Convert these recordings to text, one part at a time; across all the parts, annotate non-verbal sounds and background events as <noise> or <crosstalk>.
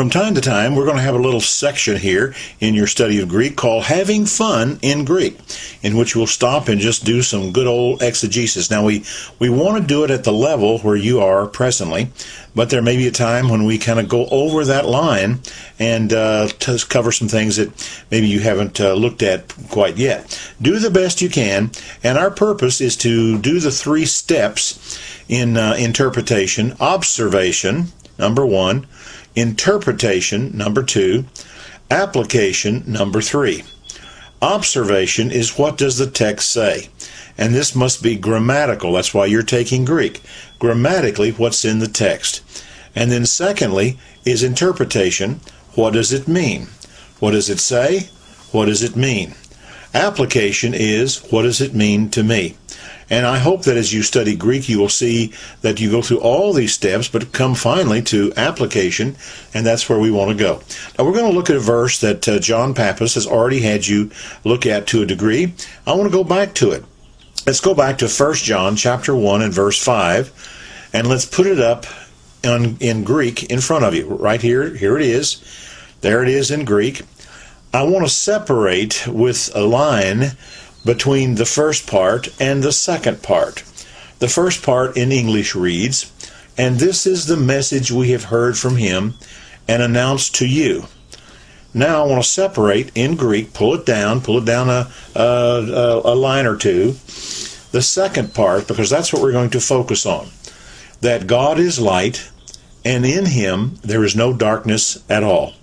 From time to time, we're going to have a little section here in your study of Greek called Having Fun in Greek, in which we'll stop and just do some good old exegesis. Now, we, we want to do it at the level where you are presently, but there may be a time when we kind of go over that line and uh, cover some things that maybe you haven't uh, looked at quite yet. Do the best you can, and our purpose is to do the three steps in uh, interpretation observation, number one interpretation, number two, application, number three. Observation is what does the text say? And this must be grammatical. That's why you're taking Greek. Grammatically, what's in the text. And then, secondly, is interpretation. What does it mean? What does it say? What does it mean? Application is what does it mean to me? And I hope that as you study Greek, you will see that you go through all these steps, but come finally to application, and that's where we want to go. Now, we're going to look at a verse that uh, John Pappas has already had you look at to a degree. I want to go back to it. Let's go back to 1 John chapter 1 and verse 5, and let's put it up in, in Greek in front of you. Right here, here it is. There it is in Greek. I want to separate with a line between the first part and the second part. The first part in English reads, And this is the message we have heard from him and announced to you. Now I want to separate in Greek, pull it down, pull it down a, a, a line or two. The second part, because that's what we're going to focus on. That God is light, and in him there is no darkness at all.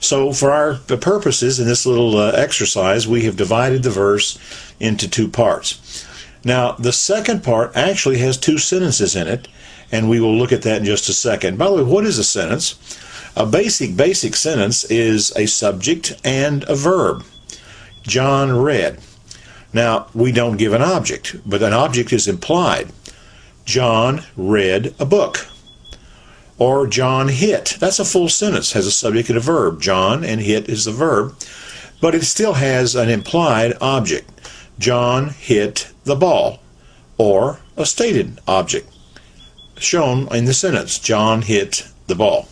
So, for our purposes in this little uh, exercise, we have divided the verse into two parts. Now, the second part actually has two sentences in it, and we will look at that in just a second. By the way, what is a sentence? A basic, basic sentence is a subject and a verb. John read. Now, we don't give an object, but an object is implied. John read a book or John hit. That's a full sentence, has a subject and a verb. John and hit is the verb, but it still has an implied object. John hit the ball, or a stated object shown in the sentence. John hit the ball.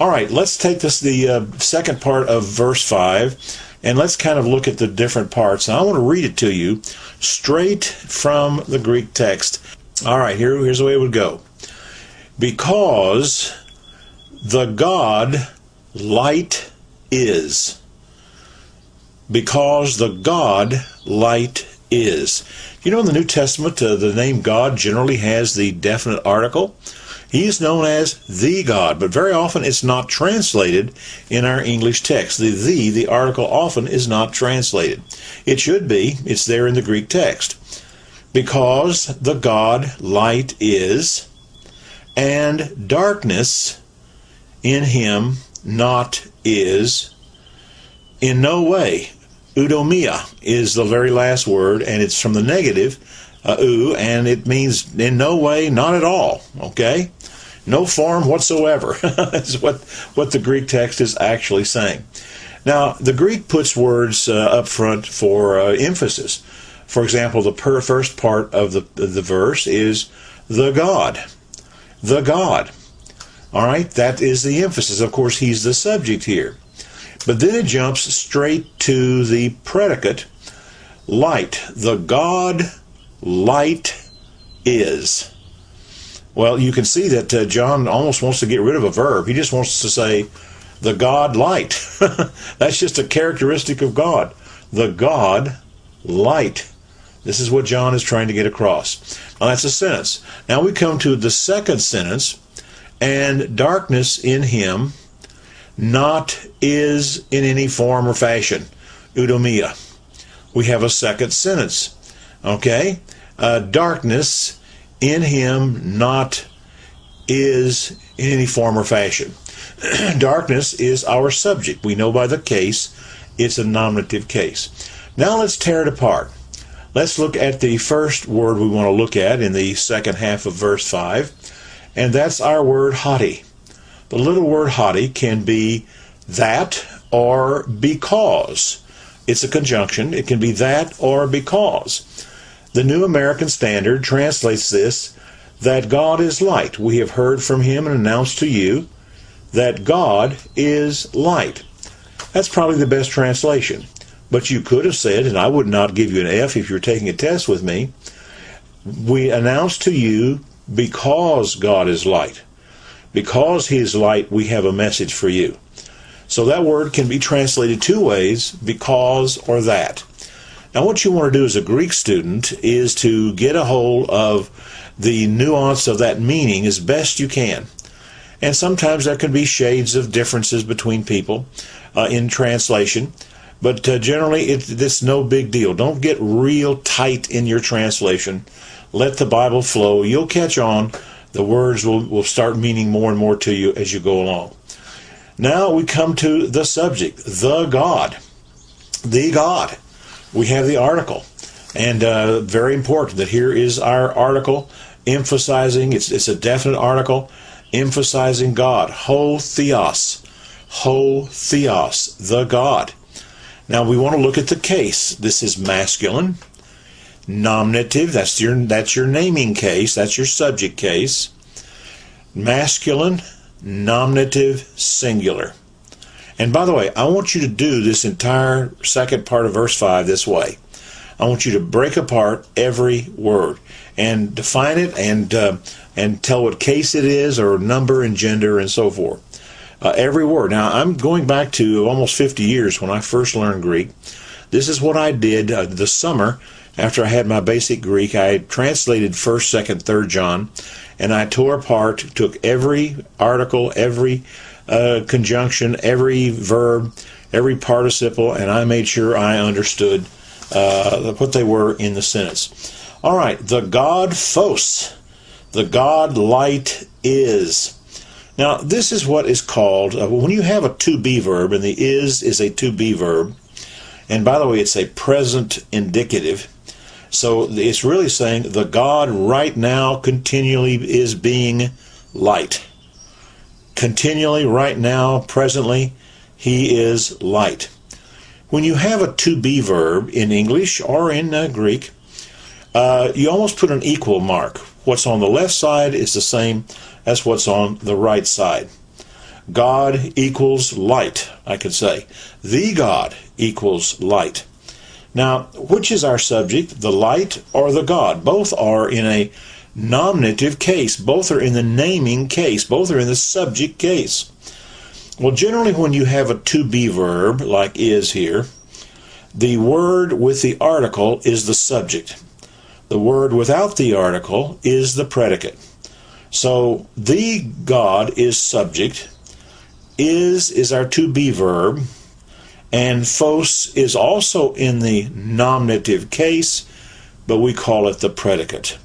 All right, let's take this the uh, second part of verse 5 and let's kind of look at the different parts. I want to read it to you straight from the Greek text. All right, here, here's the way it would go because the God light is. Because the God light is. You know, in the New Testament, uh, the name God generally has the definite article. He is known as the God, but very often it's not translated in our English text. The the, the article often is not translated. It should be, it's there in the Greek text. Because the God light is, and darkness in him not is in no way. oudemia is the very last word, and it's from the negative, uh, u, and it means in no way, not at all. Okay? No form whatsoever. <laughs> That's what, what the Greek text is actually saying. Now, the Greek puts words uh, up front for uh, emphasis. For example, the per- first part of the, the verse is the God the God. All right, that is the emphasis. Of course, he's the subject here. But then it jumps straight to the predicate light. The God light is. Well, you can see that uh, John almost wants to get rid of a verb. He just wants to say, the God light. <laughs> That's just a characteristic of God. The God light. This is what John is trying to get across. Now that's a sentence. Now we come to the second sentence, and darkness in him not is in any form or fashion. oudemia. We have a second sentence. Okay? Uh, darkness in him not is in any form or fashion. <clears throat> darkness is our subject. We know by the case it's a nominative case. Now let's tear it apart. Let's look at the first word we want to look at in the second half of verse 5, and that's our word hoti. The little word hoti can be that or because. It's a conjunction. It can be that or because. The New American Standard translates this that God is light. We have heard from him and announced to you that God is light. That's probably the best translation. But you could have said, and I would not give you an F if you're taking a test with me, we announce to you because God is light. Because He is light, we have a message for you. So that word can be translated two ways because or that. Now, what you want to do as a Greek student is to get a hold of the nuance of that meaning as best you can. And sometimes there can be shades of differences between people uh, in translation. But uh, generally, it, it's no big deal. Don't get real tight in your translation. Let the Bible flow. You'll catch on. The words will, will start meaning more and more to you as you go along. Now we come to the subject, the God. The God. We have the article. And uh, very important that here is our article emphasizing, it's, it's a definite article, emphasizing God. Ho Theos. Ho Theos, the God. Now we want to look at the case. This is masculine. Nominative, that's your that's your naming case, that's your subject case. Masculine, nominative, singular. And by the way, I want you to do this entire second part of verse 5 this way. I want you to break apart every word and define it and uh, and tell what case it is or number and gender and so forth. Uh, every word. Now, I'm going back to almost 50 years when I first learned Greek. This is what I did uh, the summer after I had my basic Greek. I translated 1st, 2nd, 3rd John, and I tore apart, took every article, every uh, conjunction, every verb, every participle, and I made sure I understood uh, what they were in the sentence. All right, the God Phos, the God light is. Now, this is what is called, uh, when you have a to be verb, and the is is a to be verb, and by the way, it's a present indicative. So it's really saying the God right now continually is being light. Continually, right now, presently, he is light. When you have a to be verb in English or in uh, Greek, uh, you almost put an equal mark. What's on the left side is the same as what's on the right side. God equals light, I could say. The God equals light. Now, which is our subject, the light or the God? Both are in a nominative case. Both are in the naming case. Both are in the subject case. Well, generally, when you have a to be verb, like is here, the word with the article is the subject. The word without the article is the predicate. So the God is subject, is is our to be verb, and phos is also in the nominative case, but we call it the predicate.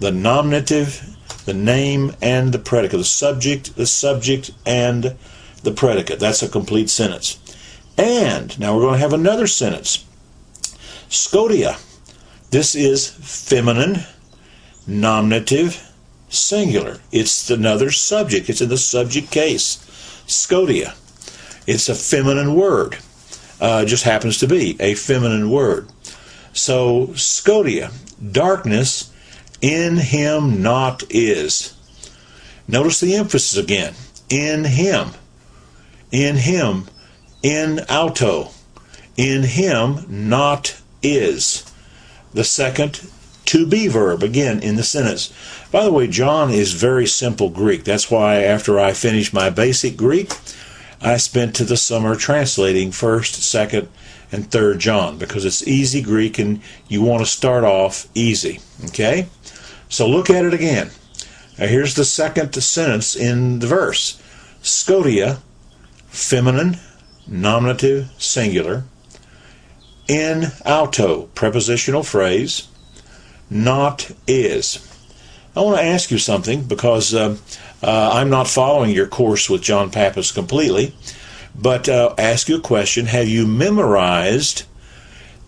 The nominative, the name, and the predicate. The subject, the subject, and the predicate. That's a complete sentence. And now we're going to have another sentence. Scotia. This is feminine, nominative, singular. It's another subject. It's in the subject case. Scotia. It's a feminine word. Uh, just happens to be a feminine word. So, Scotia, darkness in him not is. Notice the emphasis again. In him. In him. In auto. In him not is the second to be verb again in the sentence. By the way, John is very simple Greek. That's why after I finished my basic Greek, I spent the summer translating first, second, and third John because it's easy Greek and you want to start off easy. Okay? So look at it again. Now here's the second sentence in the verse. Scotia, feminine, nominative, singular in auto, prepositional phrase, not is. I want to ask you something because uh, uh, I'm not following your course with John Pappas completely, but uh, ask you a question. Have you memorized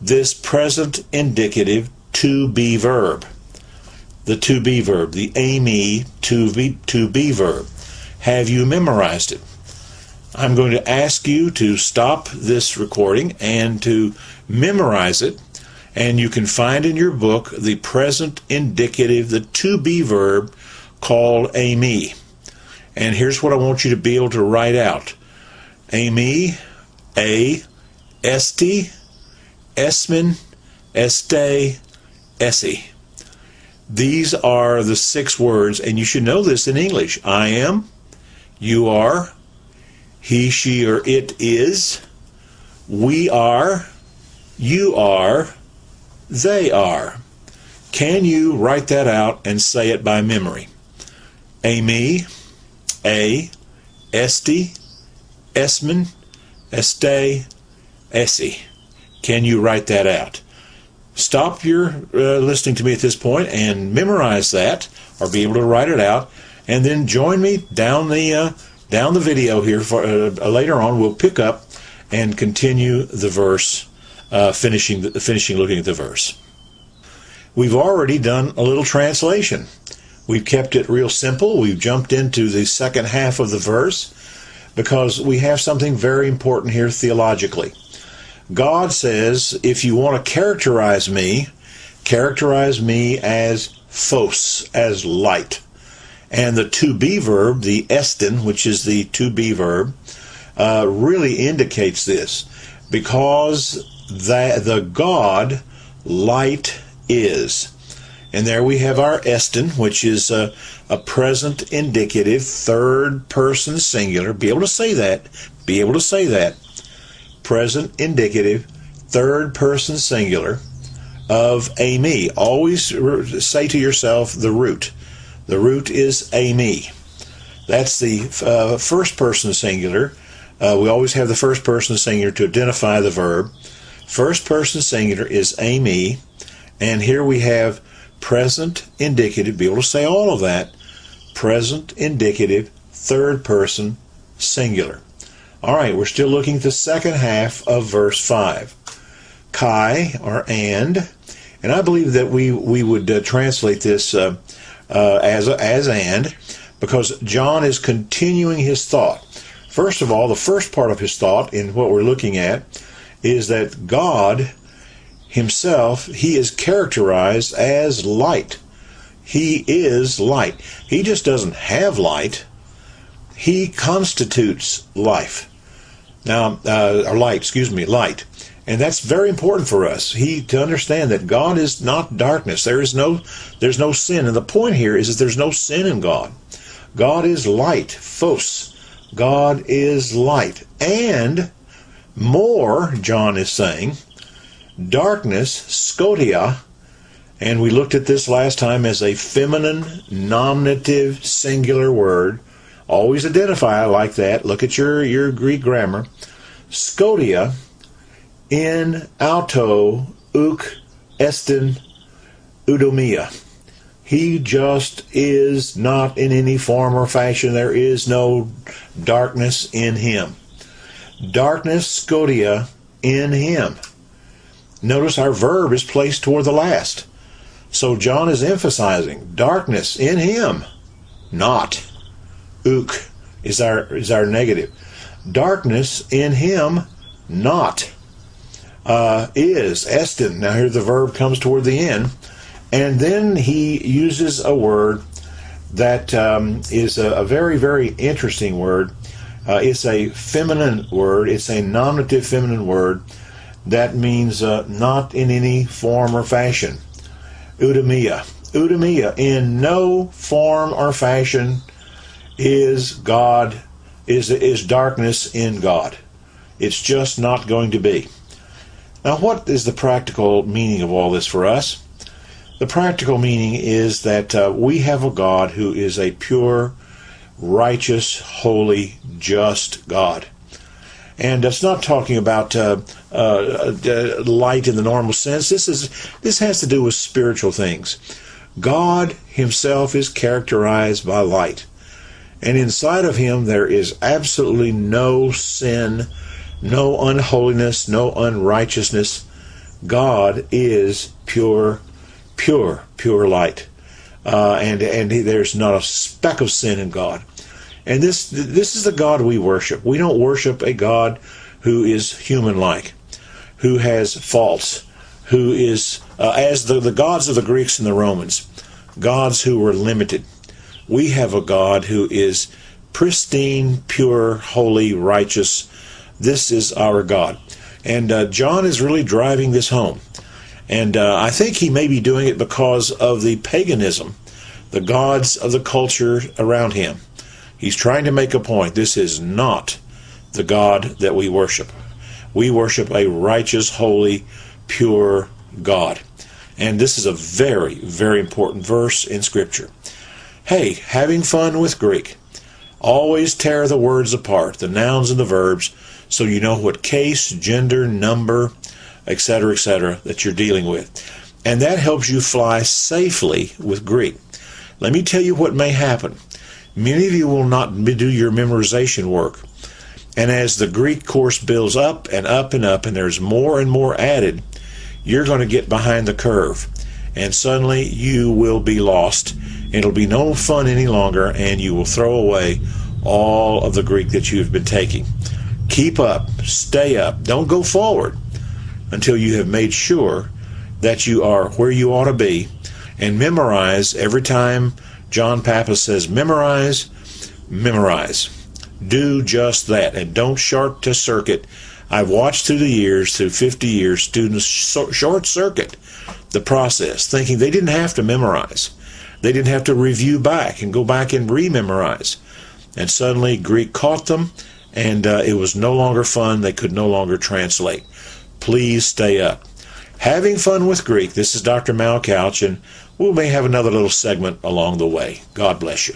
this present indicative to be verb? The to be verb, the eimi to be, to be verb. Have you memorized it? I'm going to ask you to stop this recording and to memorize it, and you can find in your book the present indicative, the to be verb called eimi. And here's what I want you to be able to write out eimi, A, Esti, esmen, Este, Essie. These are the six words, and you should know this in English. I am, you are, he, she, or it is, we are, you are, they are. Can you write that out and say it by memory? eimi, A, Esti, esmen, Este, Essie. Can you write that out? Stop your uh, listening to me at this point and memorize that, or be able to write it out, and then join me down the uh, down the video here. For uh, later on, we'll pick up and continue the verse, uh, finishing the, finishing looking at the verse. We've already done a little translation. We've kept it real simple. We've jumped into the second half of the verse because we have something very important here theologically. God says, if you want to characterize me, characterize me as phos, as light. And the to be verb, the estin, which is the to be verb, uh, really indicates this because that the God light is. And there we have our estin, which is a, a present indicative, third person singular. Be able to say that. Be able to say that. Present indicative, third person singular of a me. Always say to yourself the root. The root is a me. That's the uh, first person singular. Uh, we always have the first person singular to identify the verb. First person singular is a me. And here we have present indicative, be able to say all of that. Present indicative, third person singular. All right, we're still looking at the second half of verse 5. Kai, or and, and I believe that we, we would uh, translate this uh, uh, as, as and, because John is continuing his thought. First of all, the first part of his thought in what we're looking at is that God himself, he is characterized as light. He is light. He just doesn't have light. He constitutes life. Now, uh, or light, excuse me, light. And that's very important for us. He to understand that God is not darkness. There is no there's no sin. And the point here is that there's no sin in God. God is light, phos. God is light. And more, John is saying, darkness, scotia, and we looked at this last time as a feminine nominative singular word. Always identify like that. Look at your, your Greek grammar. Scotia in auto ouk estin oudemia. He just is not in any form or fashion. There is no darkness in him. Darkness, scotia, in him. Notice our verb is placed toward the last. So John is emphasizing darkness in him, not. Ouk is our is our negative. Darkness in him, not. Uh, is estin. Now here the verb comes toward the end, and then he uses a word that um, is a, a, very very interesting word. Uh, it's a feminine word. It's a nominative feminine word that means uh, not in any form or fashion. Eudaimonia. Eudaimonia, in no form or fashion is God, is, is darkness in God. It's just not going to be. Now, what is the practical meaning of all this for us? The practical meaning is that uh, we have a God who is a pure, righteous, holy, just God. And that's not talking about uh, uh, uh, light in the normal sense. This is this has to do with spiritual things. God Himself is characterized by light, and inside of Him there is absolutely no sin, no unholiness, no unrighteousness. God is pure, pure, pure light, uh, and and there's not a speck of sin in God. And this this is the God we worship. We don't worship a God who is human like, who has faults, who is uh, as the, the gods of the Greeks and the Romans, gods who were limited. We have a God who is pristine, pure, holy, righteous. This is our God. And uh, John is really driving this home. And uh, I think he may be doing it because of the paganism, the gods of the culture around him. He's trying to make a point. This is not the God that we worship. We worship a righteous, holy, pure God. And this is a very, very important verse in Scripture. Hey, having fun with Greek. Always tear the words apart, the nouns and the verbs, so you know what case, gender, number, etc., etc., that you're dealing with. And that helps you fly safely with Greek. Let me tell you what may happen. Many of you will not do your memorization work. And as the Greek course builds up and up and up, and there's more and more added, you're going to get behind the curve. And suddenly you will be lost. It'll be no fun any longer, and you will throw away all of the Greek that you've been taking. Keep up, stay up, don't go forward until you have made sure that you are where you ought to be. And memorize every time John Pappas says memorize, memorize. Do just that and don't short to circuit. I've watched through the years, through 50 years, students short circuit the process, thinking they didn't have to memorize. They didn't have to review back and go back and rememorize. And suddenly Greek caught them, and uh, it was no longer fun. They could no longer translate. Please stay up. Having fun with Greek. This is Dr. Mal Couch, and we may have another little segment along the way. God bless you.